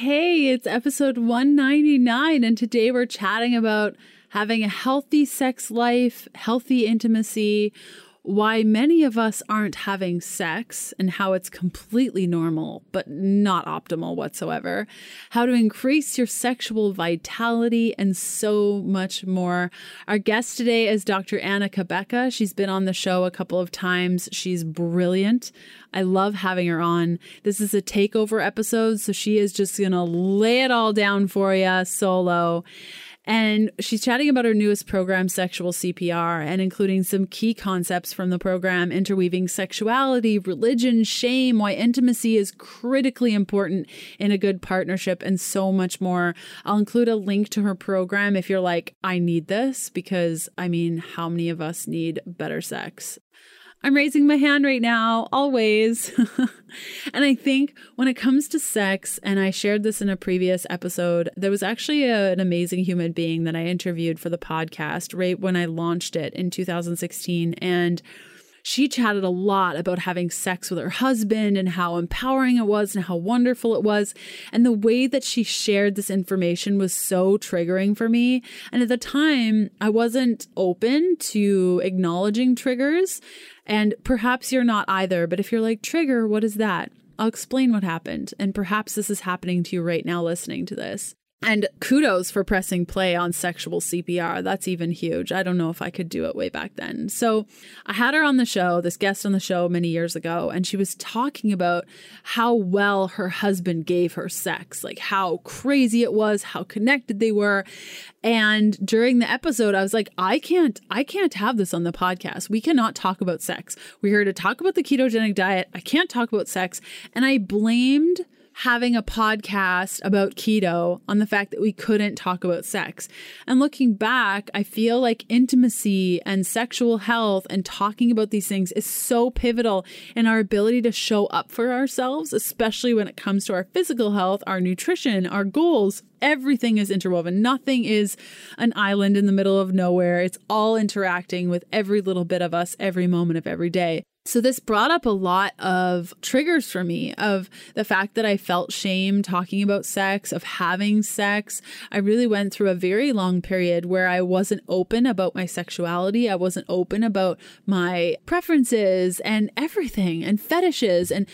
Hey, it's episode 199, and today we're chatting about having a healthy sex life, healthy intimacy, why many of us aren't having sex and how it's completely normal but not optimal whatsoever, how to increase your sexual vitality, and so much more. Our guest today is Dr. Anna Cabeca. She's been on the show a couple of times. She's brilliant. I love having her on. This is a takeover episode, so she is just going to lay it all down for you solo. And she's chatting about her newest program, Sexual CPR, and including some key concepts from the program, interweaving sexuality, religion, shame, why intimacy is critically important in a good partnership, and so much more. I'll include a link to her program if you're like, I need this, because I mean, how many of us need better sex? I'm raising my hand right now, always. and I think when it comes to sex, and I shared this in a previous episode, there was actually a, an amazing human being that I interviewed for the podcast right when I launched it in 2016. And she chatted a lot about having sex with her husband and how empowering it was and how wonderful it was. And the way that she shared this information was so triggering for me. And at the time, I wasn't open to acknowledging triggers. And perhaps you're not either, but if you're like, trigger, what is that? I'll explain what happened. And perhaps this is happening to you right now listening to this. And kudos for pressing play on sexual CPR. That's even huge. I don't know if I could do it way back then. So I had her on the show, this guest on the show many years ago, and she was talking about how well her husband gave her sex, like how crazy it was, how connected they were. And during the episode, I was like, I can't, I can't have this on the podcast. We cannot talk about sex. We're here to talk about the ketogenic diet. I can't talk about sex. And I blamed having a podcast about keto on the fact that we couldn't talk about sex. And looking back, I feel like intimacy and sexual health and talking about these things is so pivotal in our ability to show up for ourselves, especially when it comes to our physical health, our nutrition, our goals. Everything is interwoven. Nothing is an island in the middle of nowhere. It's all interacting with every little bit of us every moment of every day. So, this brought up a lot of triggers for me of the fact that I felt shame talking about sex, of having sex. I really went through a very long period where I wasn't open about my sexuality. I wasn't open about my preferences and everything and fetishes and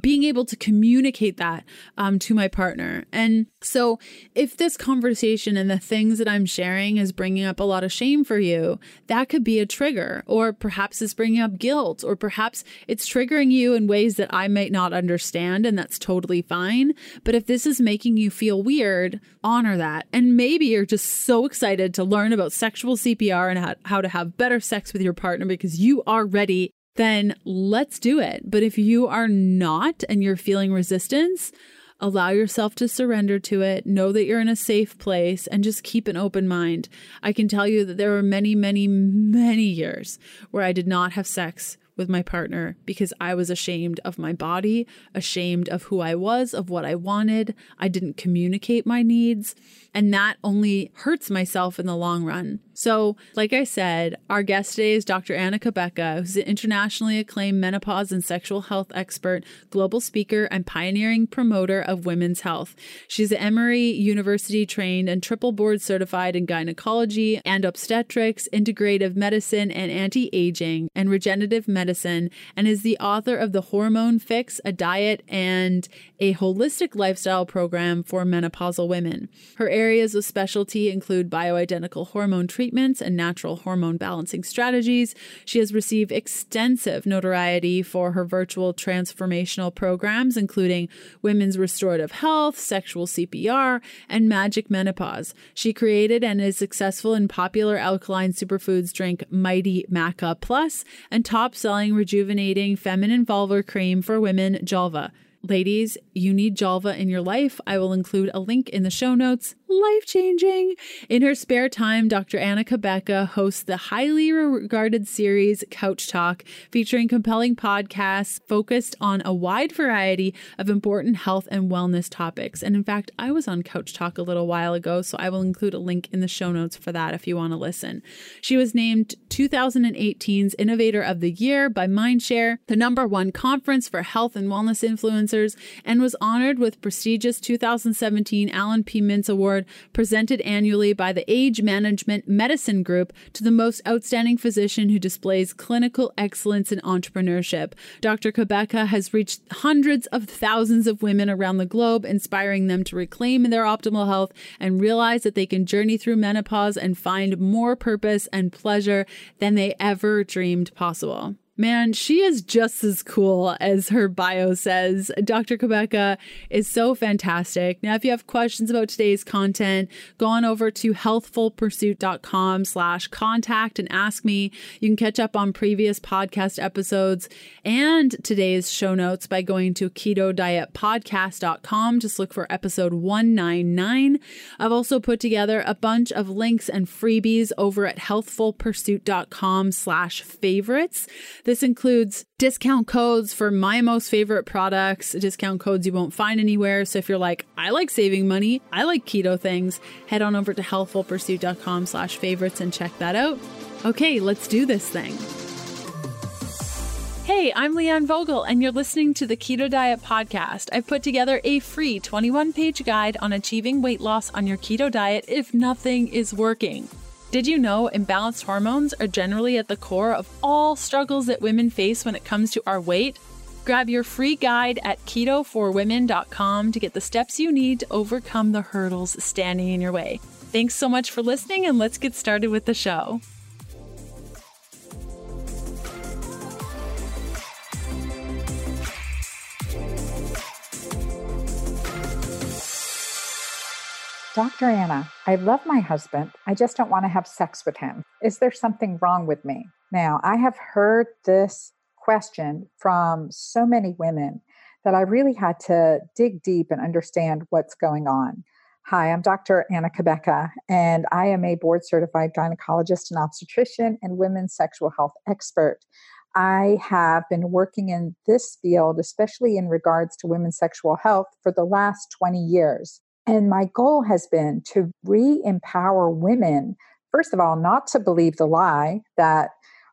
being able to communicate that um, to my partner. And so, if this conversation and the things that I'm sharing is bringing up a lot of shame for you, that could be a trigger, or perhaps it's bringing up guilt, or perhaps it's triggering you in ways that I might not understand, and that's totally fine. But if this is making you feel weird, honor that. And maybe you're just so excited to learn about sexual CPR and how to have better sex with your partner because you are ready. Then let's do it. But if you are not and you're feeling resistance, Allow yourself to surrender to it. Know that you're in a safe place and just keep an open mind. I can tell you that there were many, many, many years where I did not have sex with my partner because I was ashamed of my body, ashamed of who I was, of what I wanted. I didn't communicate my needs, and that only hurts myself in the long run. So, like I said, our guest today is Dr. Anna Cabeca, who's an internationally acclaimed menopause and sexual health expert, global speaker, and pioneering promoter of women's health. She's Emory University trained and triple board certified in gynecology and obstetrics, integrative medicine, and anti aging and regenerative medicine, and is the author of The Hormone Fix, a diet and a holistic lifestyle program for menopausal women. Her areas of specialty include bioidentical hormone treatment treatments and natural hormone balancing strategies. She has received extensive notoriety for her virtual transformational programs, including Women's Restorative Health, Sexual CPR, and Magic Menopause. She created and is successful in popular alkaline superfoods drink Mighty Maca Plus and top selling rejuvenating feminine vulvar cream for women, Julva. Ladies, you need Julva in your life. I will include a link in the show notes. Life changing. In her spare time, Dr. Anna Cabeca hosts the highly regarded series Couch Talk, featuring compelling podcasts focused on a wide variety of important health and wellness topics. And in fact, I was on Couch Talk a little while ago, so I will include a link in the show notes for that if you want to listen. She was named 2018's Innovator of the Year by Mindshare, the number one conference for health and wellness influencers, and was honored with prestigious 2017 Alan P. Mintz Award Award presented annually by the Age Management Medicine Group to the most outstanding physician who displays clinical excellence in entrepreneurship. Dr. Cabeca has reached hundreds of thousands of women around the globe, inspiring them to reclaim their optimal health and realize that they can journey through menopause and find more purpose and pleasure than they ever dreamed possible. Man, she is just as cool as her bio says. Dr. Cabeca is so fantastic. Now, if you have questions about today's content, go on over to healthfulpursuit.com slash contact and ask me. You can catch up on previous podcast episodes and today's show notes by going to keto diet ketodietpodcast.com. Just look for episode 199. I've also put together a bunch of links and freebies over at healthfulpursuit.com slash favorites. This includes discount codes for my most favorite products, discount codes you won't find anywhere. So if you're like, I like saving money, I like keto things, head on over to healthfulpursuit.com slash favorites and check that out. Okay, let's do this thing. Hey, I'm Leanne Vogel, and you're listening to the Keto Diet Podcast. I've put together a free 21 page guide on achieving weight loss on your keto diet if nothing is working. Did you know imbalanced hormones are generally at the core of all struggles that women face when it comes to our weight? Grab your free guide at ketoforwomen.com to get the steps you need to overcome the hurdles standing in your way. Thanks so much for listening, and let's get started with the show. Dr. Anna, I love my husband. I just don't want to have sex with him. Is there something wrong with me? Now, I have heard this question from so many women that I really had to dig deep and understand what's going on. Hi, I'm Dr. Anna Cabeca, and I am a board certified gynecologist and obstetrician and women's sexual health expert. I have been working in this field, especially in regards to women's sexual health, for the last 20 years. And my goal has been to re empower women, first of all, not to believe the lie that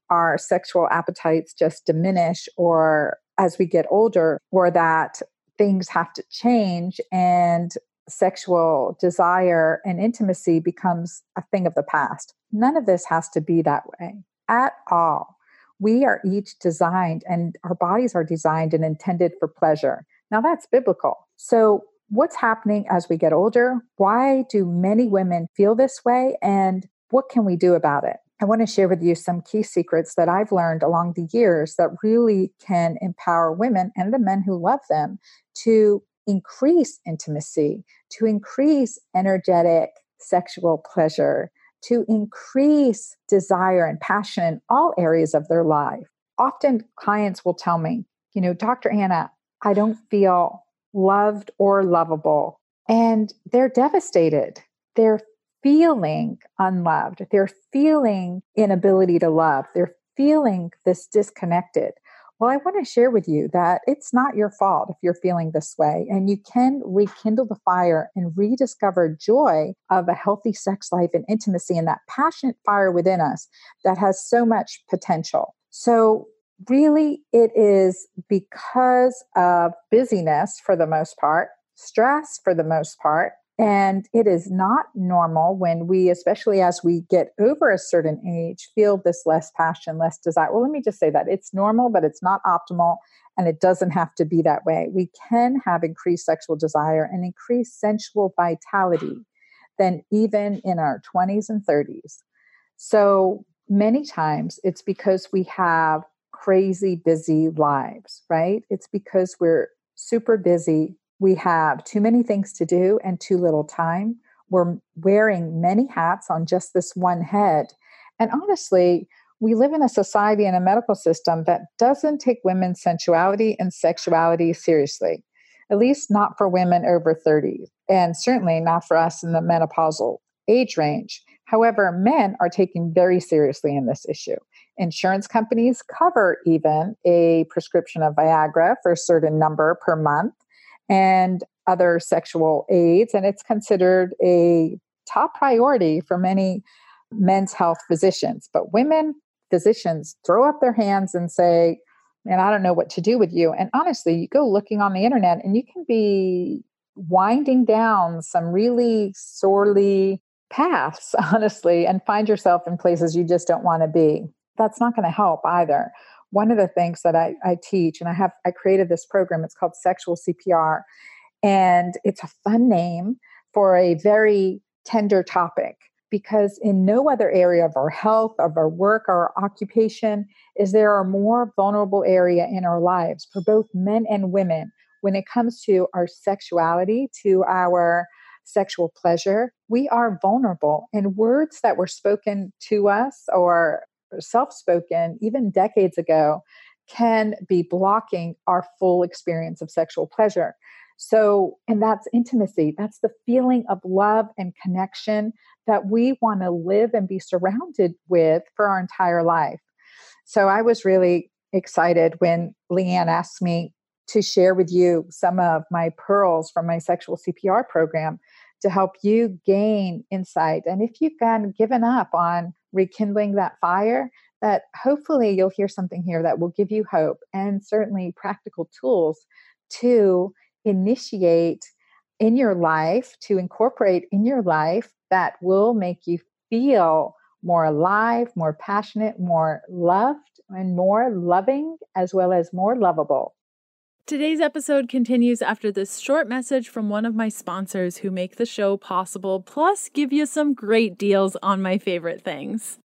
our sexual appetites just diminish or as we get older, or that things have to change and sexual desire and intimacy becomes a thing of the past. None of this has to be that way at all. We are each designed, and our bodies are designed and intended for pleasure. Now, that's biblical. So, what's happening as we get older? Why do many women feel this way? And what can we do about it? I want to share with you some key secrets that I've learned along the years that really can empower women and the men who love them to increase intimacy, to increase energetic sexual pleasure, to increase desire and passion in all areas of their life. Often clients will tell me, you know, Dr. Anna, I don't feel loved or lovable. And they're devastated. They're feeling unloved. They're feeling inability to love. They're feeling this disconnected. Well, I want to share with you that it's not your fault if you're feeling this way, and you can rekindle the fire and rediscover joy of a healthy sex life and intimacy and that passionate fire within us that has so much potential. So, really it is because of busyness for the most part, stress for the most part. And it is not normal when we, especially as we get over a certain age, feel this less passion, less desire. Well, let me just say that it's normal, but it's not optimal. And it doesn't have to be that way. We can have increased sexual desire and increased sensual vitality than even in our 20s and 30s. So many times it's because we have crazy busy lives, right? It's because we're super busy. We have too many things to do and too little time. We're wearing many hats on just this one head. And honestly, we live in a society and a medical system that doesn't take women's sensuality and sexuality seriously. at least not for women over 30, and certainly not for us in the menopausal age range. However, men are taking very seriously in this issue. Insurance companies cover even a prescription of Viagra for a certain number per month and other sexual aids, and it's considered a top priority for many men's health physicians. But women physicians throw up their hands and say, Man, I don't know what to do with you. And honestly, you go looking on the internet and you can be winding down some really sorely paths, honestly, and find yourself in places you just don't want to be. That's not going to help either. One of the things that I, I teach, and I have I created this program, it's called Sexual CPR. And it's a fun name for a very tender topic because in no other area of our health, of our work, our occupation, is there a more vulnerable area in our lives for both men and women when it comes to our sexuality, to our sexual pleasure. We are vulnerable, and words that were spoken to us or self spoken even decades ago can be blocking our full experience of sexual pleasure. So, and that's intimacy. That's the feeling of love and connection that we want to live and be surrounded with for our entire life. So, I was really excited when Leanne asked me to share with you some of my pearls from my sexual CPR program to help you gain insight. And if you've of given up on rekindling that fire, that hopefully you'll hear something here that will give you hope and certainly practical tools to initiate in your life, to incorporate in your life that will make you feel more alive, more passionate, more loved, and more loving, as well as more lovable. Today's episode continues after this short message from one of my sponsors who make the show possible, plus give you some great deals on my favorite things.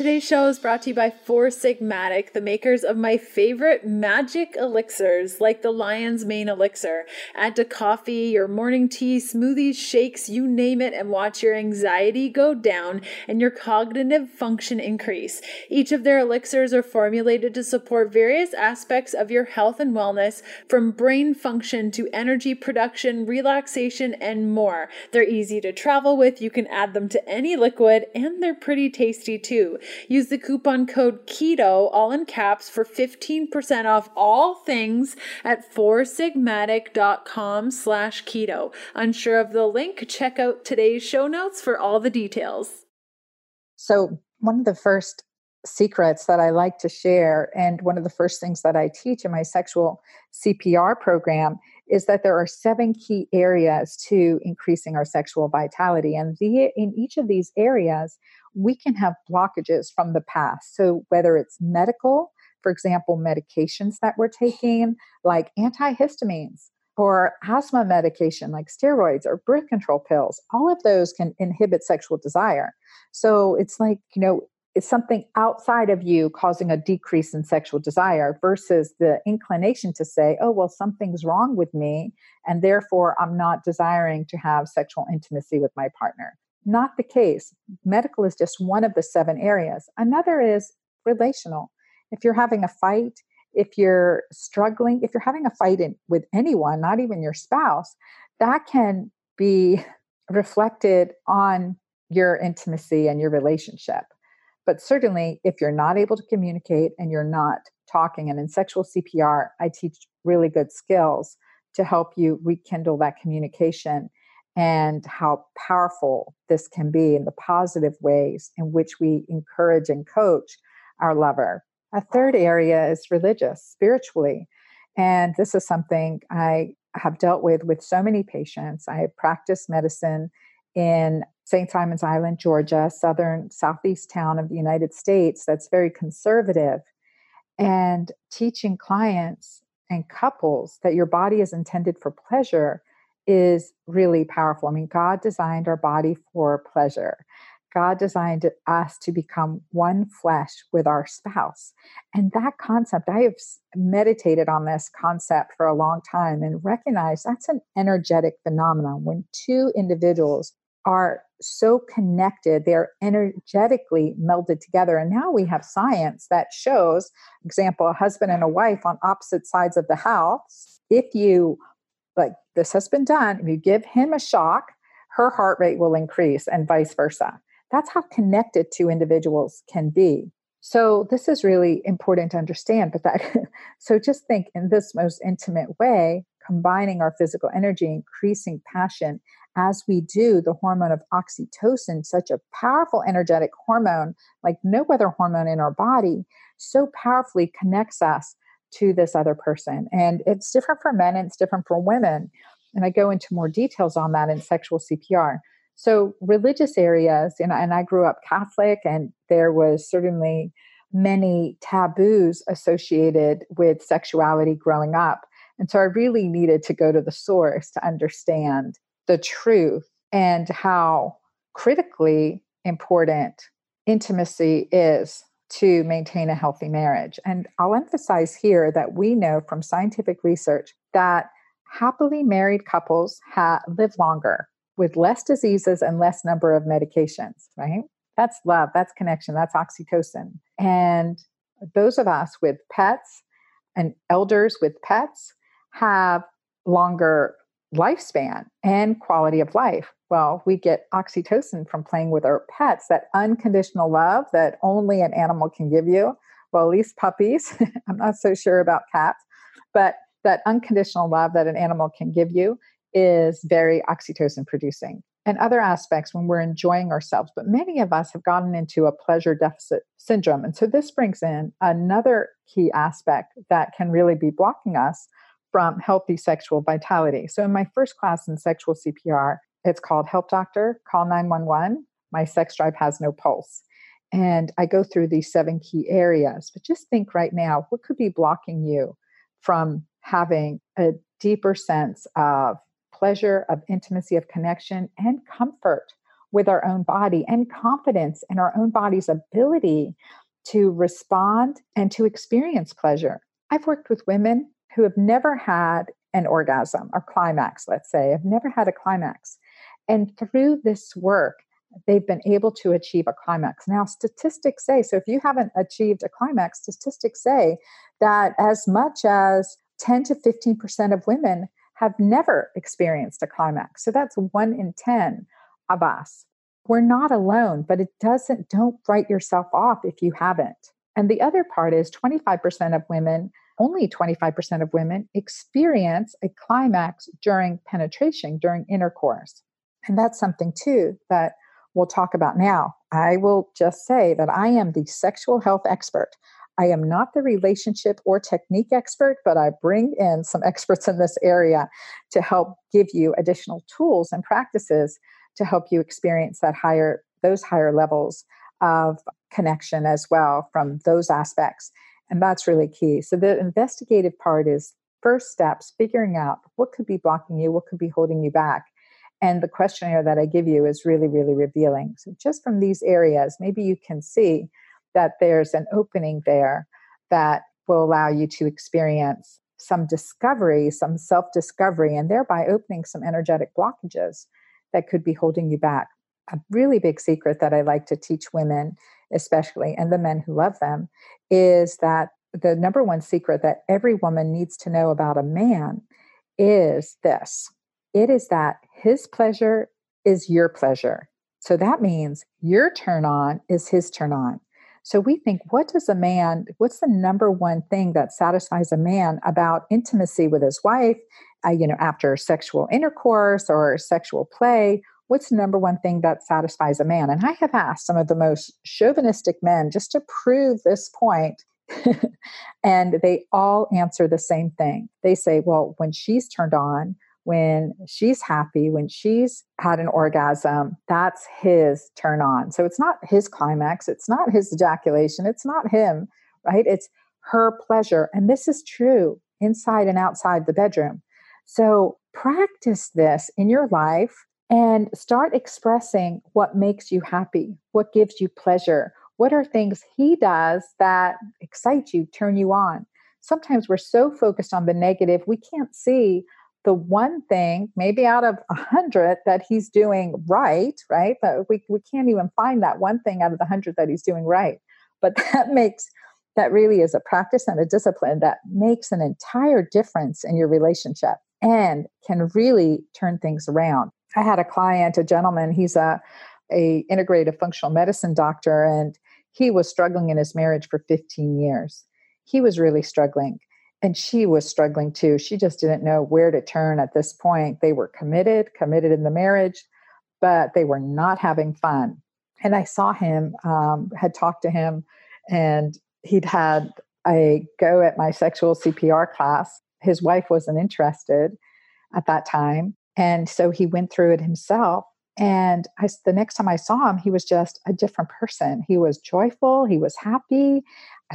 Today's show is brought to you by Four Sigmatic, the makers of my favorite magic elixirs, like the Lion's Mane Elixir. Add to coffee, your morning tea, smoothies, shakes, you name it, and watch your anxiety go down and your cognitive function increase. Each of their elixirs are formulated to support various aspects of your health and wellness, from brain function to energy production, relaxation, and more. They're easy to travel with, you can add them to any liquid, and they're pretty tasty too. Use the coupon code KETO, all in caps, for 15% off all things at foursigmatic.com slash keto. Unsure of the link? Check out today's show notes for all the details. So one of the first secrets that I like to share, and one of the first things that I teach in my sexual CPR program is that there are seven key areas to increasing our sexual vitality. And the, in each of these areas, we can have blockages from the past. So, whether it's medical, for example, medications that we're taking, like antihistamines, or asthma medication like steroids or birth control pills, all of those can inhibit sexual desire. So, it's like, you know, it's something outside of you causing a decrease in sexual desire versus the inclination to say, oh, well, something's wrong with me, and therefore I'm not desiring to have sexual intimacy with my partner. Not the case. Medical is just one of the seven areas. Another is relational. If you're having a fight, if you're struggling, if you're having a fight in, with anyone, not even your spouse, that can be reflected on your intimacy and your relationship. But certainly, if you're not able to communicate and you're not talking, and in sexual CPR, I teach really good skills to help you rekindle that communication and how powerful this can be in the positive ways in which we encourage and coach our lover. A third area is religious, spiritually. And this is something I have dealt with with so many patients. I have practiced medicine in St. Simon's Island, Georgia, southern southeast town of the United States that's very conservative, and teaching clients and couples that your body is intended for pleasure is really powerful. I mean, God designed our body for pleasure. God designed us to become one flesh with our spouse. And that concept, I have meditated on this concept for a long time and recognized that's an energetic phenomenon when two individuals are so connected. They're energetically melded together. And now we have science that shows, example, a husband and a wife on opposite sides of the house. If you, like this has been done, if you give him a shock, her heart rate will increase and vice versa. That's how connected two individuals can be. So this is really important to understand. But that, so just think in this most intimate way, combining our physical energy, increasing passion as we do the hormone of oxytocin, such a powerful energetic hormone, like no other hormone in our body, so powerfully connects us to this other person. And it's different for men and it's different for women. And I go into more details on that in sexual CPR. So, religious areas, and, and I grew up Catholic, and there was certainly many taboos associated with sexuality growing up. And so I really needed to go to the source to understand the truth and how critically important intimacy is to maintain a healthy marriage. And I'll emphasize here that we know from scientific research that happily married couples ha- live longer with less diseases and less number of medications, right? That's love, that's connection, that's oxytocin. And those of us with pets and elders with pets have longer lifespan and quality of life. Well, we get oxytocin from playing with our pets, that unconditional love that only an animal can give you. Well, at least puppies. I'm not so sure about cats, but that unconditional love that an animal can give you is very oxytocin producing. And other aspects when we're enjoying ourselves. But many of us have gotten into a pleasure deficit syndrome. And so this brings in another key aspect that can really be blocking us from healthy sexual vitality. So in my first class in sexual CPR, it's called Help Doctor, Call 911. My sex drive has no pulse. And I go through these seven key areas. But just think right now what could be blocking you from having a deeper sense of pleasure, of intimacy, of connection, and comfort with our own body and confidence in our own body's ability to respond and to experience pleasure. I've worked with women who have never had an orgasm or climax, let's say, have never had a climax. And through this work, they've been able to achieve a climax. Now, statistics say so if you haven't achieved a climax, statistics say that as much as 10 to 15% of women have never experienced a climax. So that's one in 10 of us. We're not alone, but it doesn't, don't write yourself off if you haven't. And the other part is 25% of women, only 25% of women experience a climax during penetration, during intercourse. And that's something too that we'll talk about now. I will just say that I am the sexual health expert. I am not the relationship or technique expert, but I bring in some experts in this area to help give you additional tools and practices to help you experience that higher those higher levels of connection as well from those aspects. And that's really key. So the investigative part is first steps, figuring out what could be blocking you, what could be holding you back. And the questionnaire that I give you is really, really revealing. So just from these areas, maybe you can see that there's an opening there that will allow you to experience some discovery, some self discovery, and thereby opening some energetic blockages that could be holding you back. A really big secret that I like to teach women, especially, and the men who love them, is that the number one secret that every woman needs to know about a man is this it is that his pleasure is your pleasure. So that means your turn on is his turn on. So we think, what does a man, what's the number one thing that satisfies a man about intimacy with his wife, uh, you know, after sexual intercourse or sexual play? What's the number one thing that satisfies a man? And I have asked some of the most chauvinistic men just to prove this point, and they all answer the same thing. They say, well, when she's turned on, when she's happy, when she's had an orgasm, that's his turn on. So it's not his climax, it's not his ejaculation, it's not him, right? It's her pleasure. And this is true inside and outside the bedroom. So practice this in your life and start expressing what makes you happy, what gives you pleasure. What are things he does that excite you, turn you on? Sometimes we're so focused on the negative, we can't see the one thing, maybe out of a hundred, that he's doing right, right? But we, we can't even find that one thing out of the hundred that he's doing right. But that makes that really is a practice and a discipline that makes an entire difference in your relationship and can really turn things around. I had a client, a gentleman, he's a, a integrative functional medicine doctor, and he was struggling in his marriage for 15 years. He was really struggling. And she was struggling too. She just didn't know where to turn at this point. They were committed, committed in the marriage, but they were not having fun. And I saw him, um, had talked to him, and he'd had a go at my sexual CPR class. His wife wasn't interested at that time. And so he went through it himself. And I, the next time I saw him, he was just a different person. He was joyful. He was happy,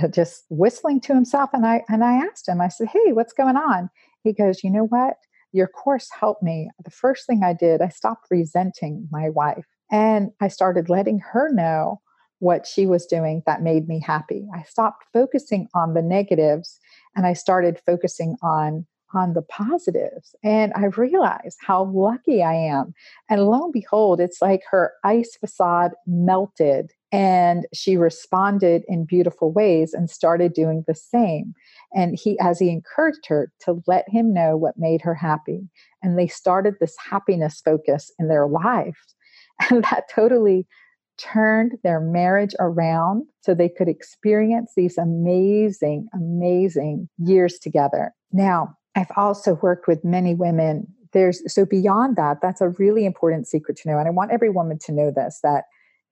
Uh, just whistling to himself. And I and I asked him. I said, "Hey, what's going on?" He goes, "You know what? Your course helped me. The first thing I did, I stopped resenting my wife, and I started letting her know what she was doing that made me happy. I stopped focusing on the negatives, and I started focusing on on the positives. And I realized how lucky I am. And lo and behold, it's like her ice facade melted and she responded in beautiful ways and started doing the same. And he, as he encouraged her to let him know what made her happy. And they started this happiness focus in their life. And that totally turned their marriage around so they could experience these amazing, amazing years together. Now, I've also worked with many women. There's so beyond that, that's a really important secret to know. And I want every woman to know this that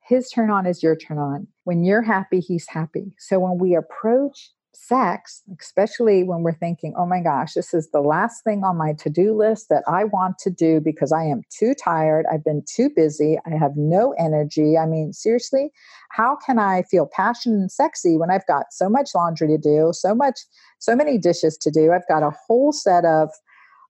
his turn on is your turn on. When you're happy, he's happy. So when we approach sex, especially when we're thinking, oh my gosh, this is the last thing on my to do list that I want to do because I am too tired. I've been too busy. I have no energy. I mean, seriously, how can I feel passionate and sexy when I've got so much laundry to do, so much, so many dishes to do? I've got a whole set of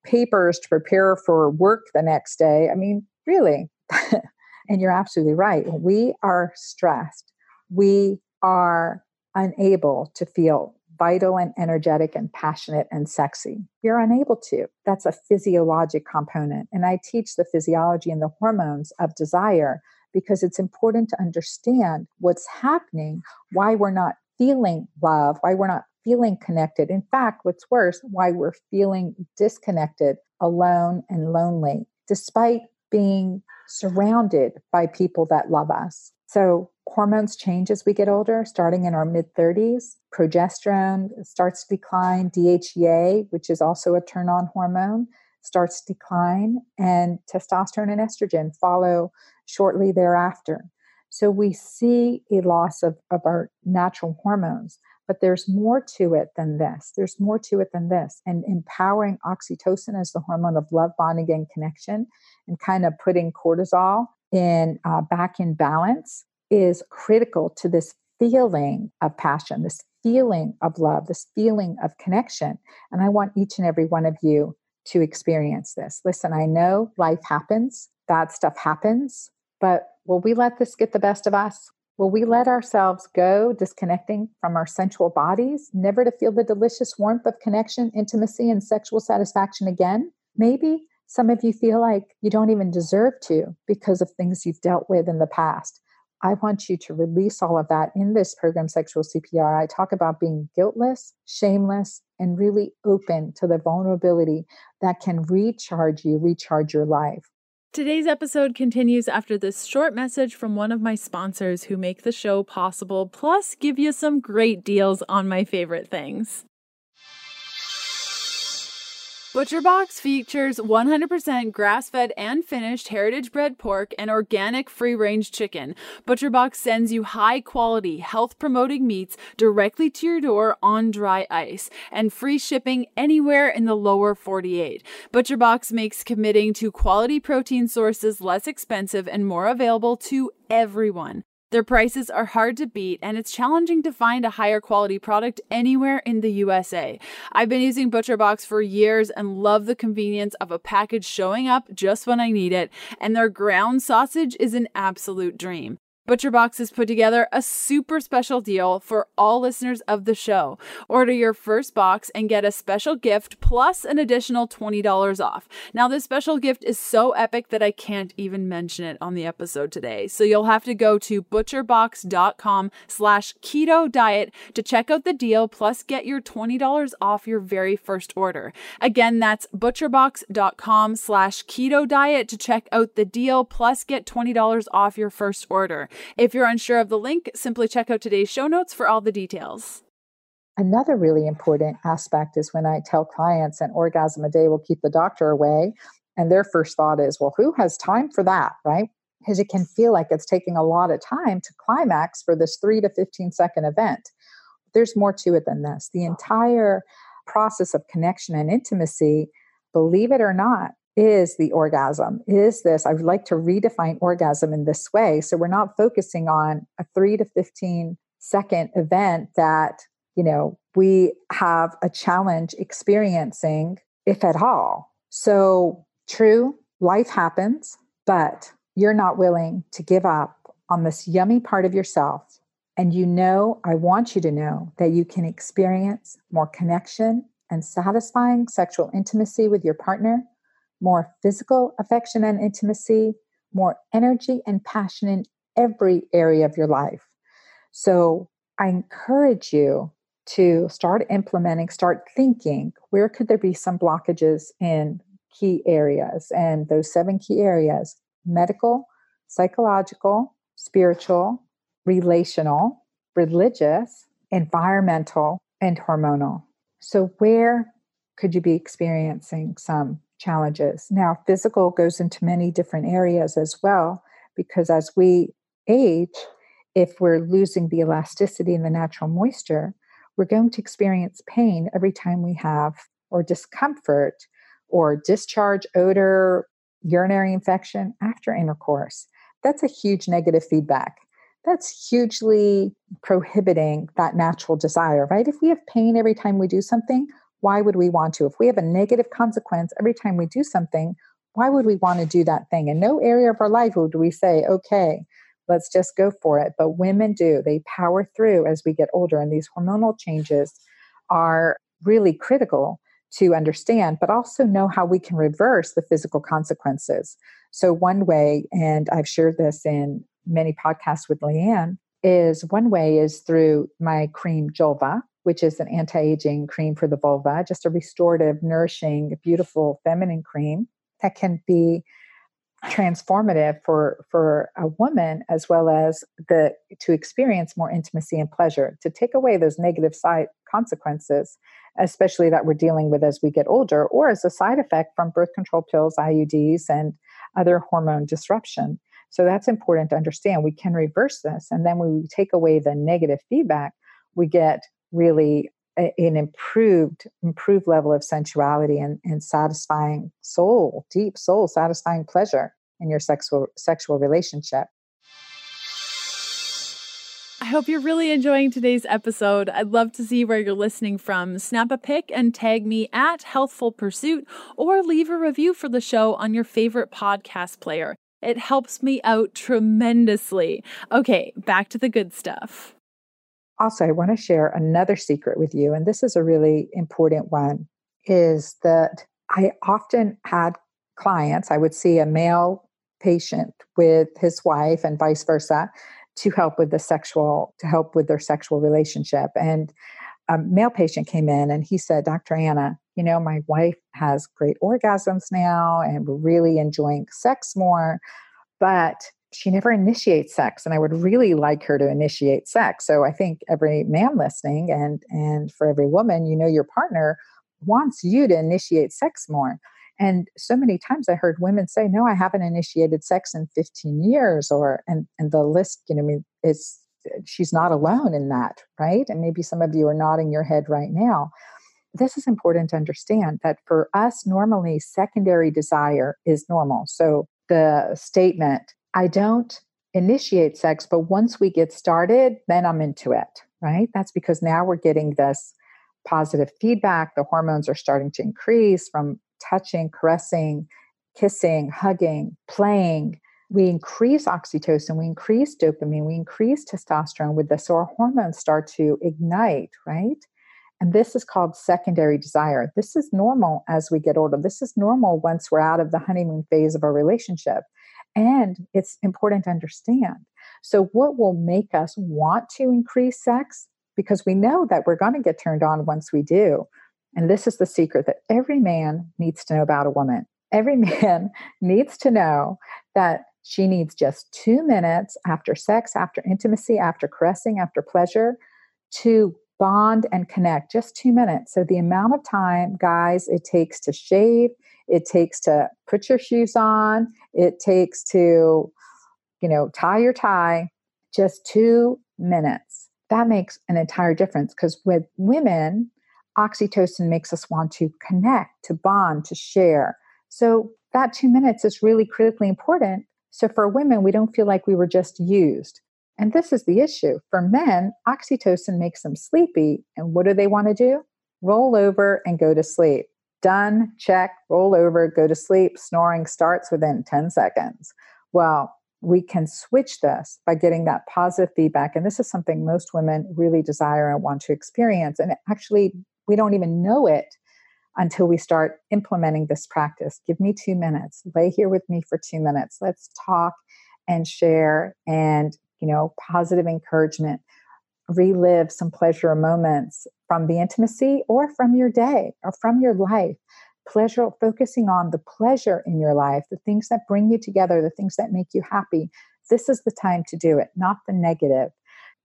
papers to prepare for work the next day. I mean, really. and you're absolutely right. We are stressed. We are unable to feel vital and energetic and passionate and sexy. You're unable to. That's a physiologic component. And I teach the physiology and the hormones of desire because it's important to understand what's happening, why we're not feeling love, why we're not feeling connected. In fact, what's worse, why we're feeling disconnected, alone, and lonely, despite being surrounded by people that love us. So, hormones change as we get older, starting in our mid 30s. Progesterone starts to decline, DHEA, which is also a turn on hormone, starts to decline, and testosterone and estrogen follow shortly thereafter. So, we see a loss of, of our natural hormones. But there's more to it than this. There's more to it than this. And empowering oxytocin as the hormone of love, bonding, and connection, and kind of putting cortisol in uh, back in balance is critical to this feeling of passion, this feeling of love, this feeling of connection. And I want each and every one of you to experience this. Listen, I know life happens, bad stuff happens, but will we let this get the best of us? Will we let ourselves go disconnecting from our sensual bodies, never to feel the delicious warmth of connection, intimacy, and sexual satisfaction again? Maybe some of you feel like you don't even deserve to because of things you've dealt with in the past. I want you to release all of that in this program, Sexual CPR. I talk about being guiltless, shameless, and really open to the vulnerability that can recharge you, recharge your life. Today's episode continues after this short message from one of my sponsors who make the show possible, plus give you some great deals on my favorite things. ButcherBox features 100% grass fed and finished heritage bred pork and organic free range chicken. ButcherBox sends you high quality, health promoting meats directly to your door on dry ice and free shipping anywhere in the lower 48. ButcherBox makes committing to quality protein sources less expensive and more available to everyone. Their prices are hard to beat, and it's challenging to find a higher quality product anywhere in the USA. I've been using ButcherBox for years and love the convenience of a package showing up just when I need it, and their ground sausage is an absolute dream. ButcherBox has put together a super special deal for all listeners of the show. Order your first box and get a special gift plus an additional $20 off. Now, this special gift is so epic that I can't even mention it on the episode today. So you'll have to go to butcherbox.com slash keto diet to check out the deal plus get your $20 off your very first order. Again, that's butcherbox.com slash keto diet to check out the deal plus get $20 off your first order. If you're unsure of the link, simply check out today's show notes for all the details. Another really important aspect is when I tell clients an orgasm a day will keep the doctor away. And their first thought is, well, who has time for that, right? Because it can feel like it's taking a lot of time to climax for this three to 15 second event. There's more to it than this. The entire process of connection and intimacy, believe it or not, is the orgasm is this i would like to redefine orgasm in this way. So we're not focusing on a 3 to 15 second event that you know we have a challenge experiencing if at all. So true life happens but you're not willing to give up on this yummy part of yourself. And you know i want you to know that you can experience more connection and satisfying sexual intimacy with your partner more physical affection and intimacy, more energy and passion in every area of your life. So I encourage you to start implementing, start thinking where could there be some blockages in key areas? And those seven key areas medical, psychological, spiritual, relational, religious, environmental, and hormonal. So, where could you be experiencing some challenges. Now, physical goes into many different areas as well, because as we age, if we're losing the elasticity and the natural moisture, we're going to experience pain every time we have, or discomfort, or discharge, odor, urinary infection after intercourse. That's a huge negative feedback. That's hugely prohibiting that natural desire, right? If we have pain every time we do something, why would we want to? If we have a negative consequence every time we do something, why would we want to do that thing? In no area of our life would we say, okay, let's just go for it. But women do. They power through as we get older, and these hormonal changes are really critical to understand, but also know how we can reverse the physical consequences. So, one way, and I've shared this in many podcasts with Leanne, is one way is through my cream Julva, which is an anti aging cream for the vulva, just a restorative, nourishing, beautiful feminine cream that can be transformative for for a woman as well as the to experience more intimacy and pleasure to take away those negative side consequences especially that we're dealing with as we get older or as a side effect from birth control pills IUDs and other hormone disruption. So that's important to understand. We can reverse this and then when we take away the negative feedback we get really an improved improved level of sensuality and, and satisfying soul deep soul satisfying pleasure in your sexual sexual relationship I hope you're really enjoying today's episode. I'd love to see where you're listening from. Snap a pic and tag me at Healthful Pursuit or leave a review for the show on your favorite podcast player. It helps me out tremendously. Okay, back to the good stuff. Also, I want to share another secret with you, and this is a really important one is that I often had clients, I would see a male patient with his wife and vice versa to help with the sexual, to help with their sexual relationship. And a male patient came in and he said, Dr. Anna, you know, my wife has great orgasms now and we're really enjoying sex more, but she never initiates sex and i would really like her to initiate sex. So i think every man listening and and for every woman you know your partner wants you to initiate sex more. And so many times i heard women say no i haven't initiated sex in 15 years or and and the list you know is she's not alone in that right? And maybe some of you are nodding your head right now. This is important to understand that for us normally secondary desire is normal. So the statement I don't initiate sex, but once we get started, then I'm into it, right? That's because now we're getting this positive feedback. The hormones are starting to increase from touching, caressing, kissing, hugging, playing. we increase oxytocin, we increase dopamine, we increase testosterone with this, so our hormones start to ignite, right? And this is called secondary desire. This is normal as we get older. This is normal once we're out of the honeymoon phase of our relationship. And it's important to understand. So, what will make us want to increase sex? Because we know that we're going to get turned on once we do. And this is the secret that every man needs to know about a woman. Every man needs to know that she needs just two minutes after sex, after intimacy, after caressing, after pleasure to bond and connect. Just two minutes. So, the amount of time, guys, it takes to shave, it takes to put your shoes on, it takes to, you know, tie your tie, just two minutes. That makes an entire difference because with women, oxytocin makes us want to connect, to bond, to share. So that two minutes is really critically important. So for women, we don't feel like we were just used. And this is the issue. For men, oxytocin makes them sleepy. And what do they want to do? Roll over and go to sleep. Done, check, roll over, go to sleep. Snoring starts within 10 seconds. Well, we can switch this by getting that positive feedback. And this is something most women really desire and want to experience. And actually, we don't even know it until we start implementing this practice. Give me two minutes. Lay here with me for two minutes. Let's talk and share and, you know, positive encouragement. Relive some pleasure moments from the intimacy or from your day or from your life. Pleasure, focusing on the pleasure in your life, the things that bring you together, the things that make you happy. This is the time to do it, not the negative.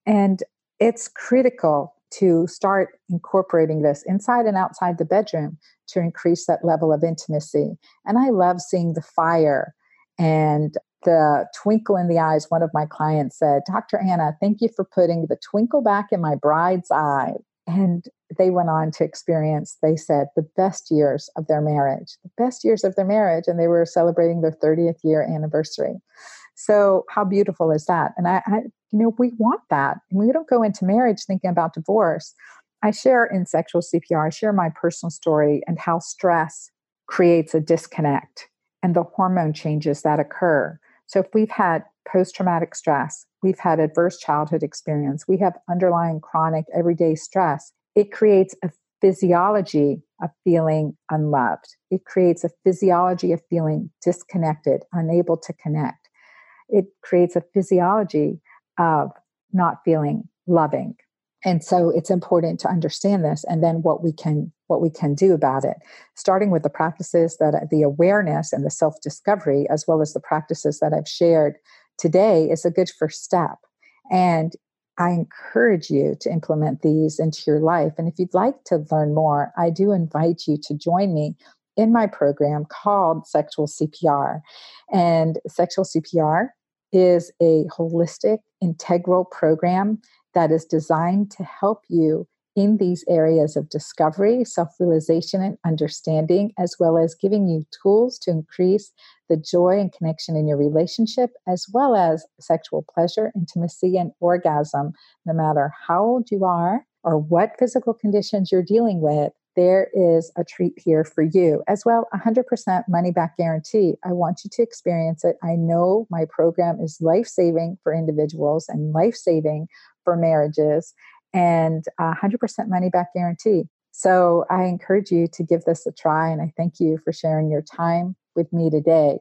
And it's critical to start incorporating this inside and outside the bedroom to increase that level of intimacy. And I love seeing the fire and the twinkle in the eyes. One of my clients said, Dr. Anna, thank you for putting the twinkle back in my bride's eye. And they went on to experience, they said, the best years of their marriage, the best years of their marriage. And they were celebrating their 30th year anniversary. So, how beautiful is that? And I, I you know, we want that. And we don't go into marriage thinking about divorce. I share in sexual CPR, I share my personal story and how stress creates a disconnect and the hormone changes that occur. So, if we've had post traumatic stress, we've had adverse childhood experience, we have underlying chronic everyday stress, it creates a physiology of feeling unloved. It creates a physiology of feeling disconnected, unable to connect. It creates a physiology of not feeling loving and so it's important to understand this and then what we can what we can do about it starting with the practices that uh, the awareness and the self discovery as well as the practices that i've shared today is a good first step. And i encourage you to implement these into your life. And if you'd like to learn more i do invite you to join me in my program called sexual cpr and sexual cpr is a holistic, integral program that is designed to help you in these areas of discovery, self realization, and understanding, as well as giving you tools to increase the joy and connection in your relationship, as well as sexual pleasure, intimacy, and orgasm, no matter how old you are or what physical conditions you're dealing with there is a treat here for you. As well 100% money back guarantee. I want you to experience it. I know my program is life saving for individuals and life saving for marriages and 100% money back guarantee so i encourage you to give this a try and i thank you for sharing your time with me today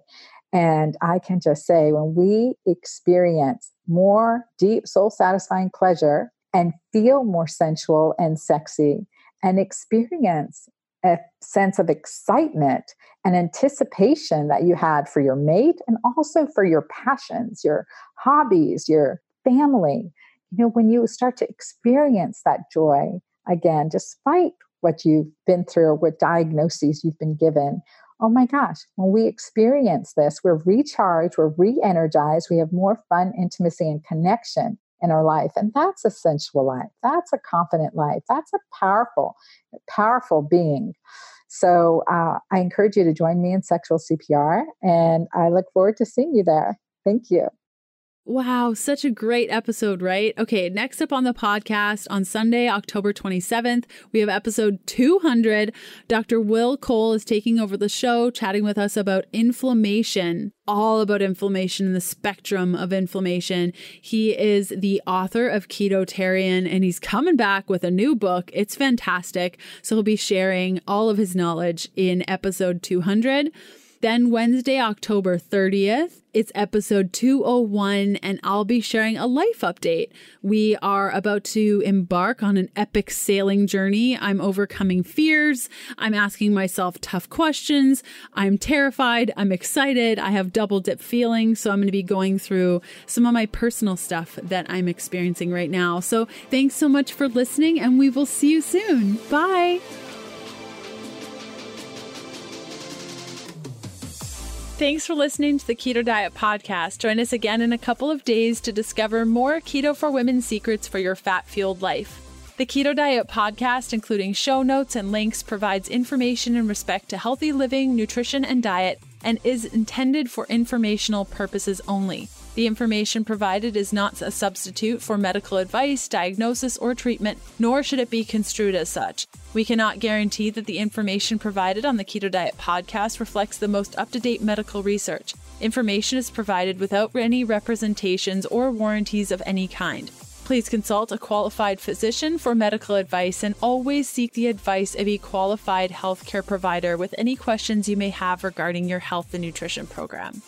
and I can just say, when we experience more deep, soul satisfying pleasure and feel more sensual and sexy, and experience a sense of excitement and anticipation that you had for your mate and also for your passions, your hobbies, your family. You know, when you start to experience that joy again, despite what you've been through what diagnoses you've been given, oh my gosh, when we experience this, we're recharged, we're re energized, we have more fun, intimacy, and connection in our life. And that's a sensual life. That's a confident life. That's a powerful, powerful being. So uh, I encourage you to join me in sexual CPR, and I look forward to seeing you there. Thank you. Wow, such a great episode, right? Okay, next up on the podcast on Sunday, October 27th, we have episode 200. Dr. Will Cole is taking over the show, chatting with us about inflammation, all about inflammation and the spectrum of inflammation. He is the author of Ketotarian and he's coming back with a new book. It's fantastic. So he'll be sharing all of his knowledge in episode 200. Then Wednesday, October 30th, it's episode 201, and I'll be sharing a life update. We are about to embark on an epic sailing journey. I'm overcoming fears. I'm asking myself tough questions. I'm terrified. I'm excited. I have double dip feelings. So I'm going to be going through some of my personal stuff that I'm experiencing right now. So thanks so much for listening, and we will see you soon. Bye. Thanks for listening to the Keto Diet Podcast. Join us again in a couple of days to discover more Keto for Women secrets for your fat fueled life. The Keto Diet Podcast, including show notes and links, provides information in respect to healthy living, nutrition, and diet, and is intended for informational purposes only. The information provided is not a substitute for medical advice, diagnosis, or treatment, nor should it be construed as such. We cannot guarantee that the information provided on the Keto Diet podcast reflects the most up to date medical research. Information is provided without any representations or warranties of any kind. Please consult a qualified physician for medical advice and always seek the advice of a qualified healthcare provider with any questions you may have regarding your health and nutrition program.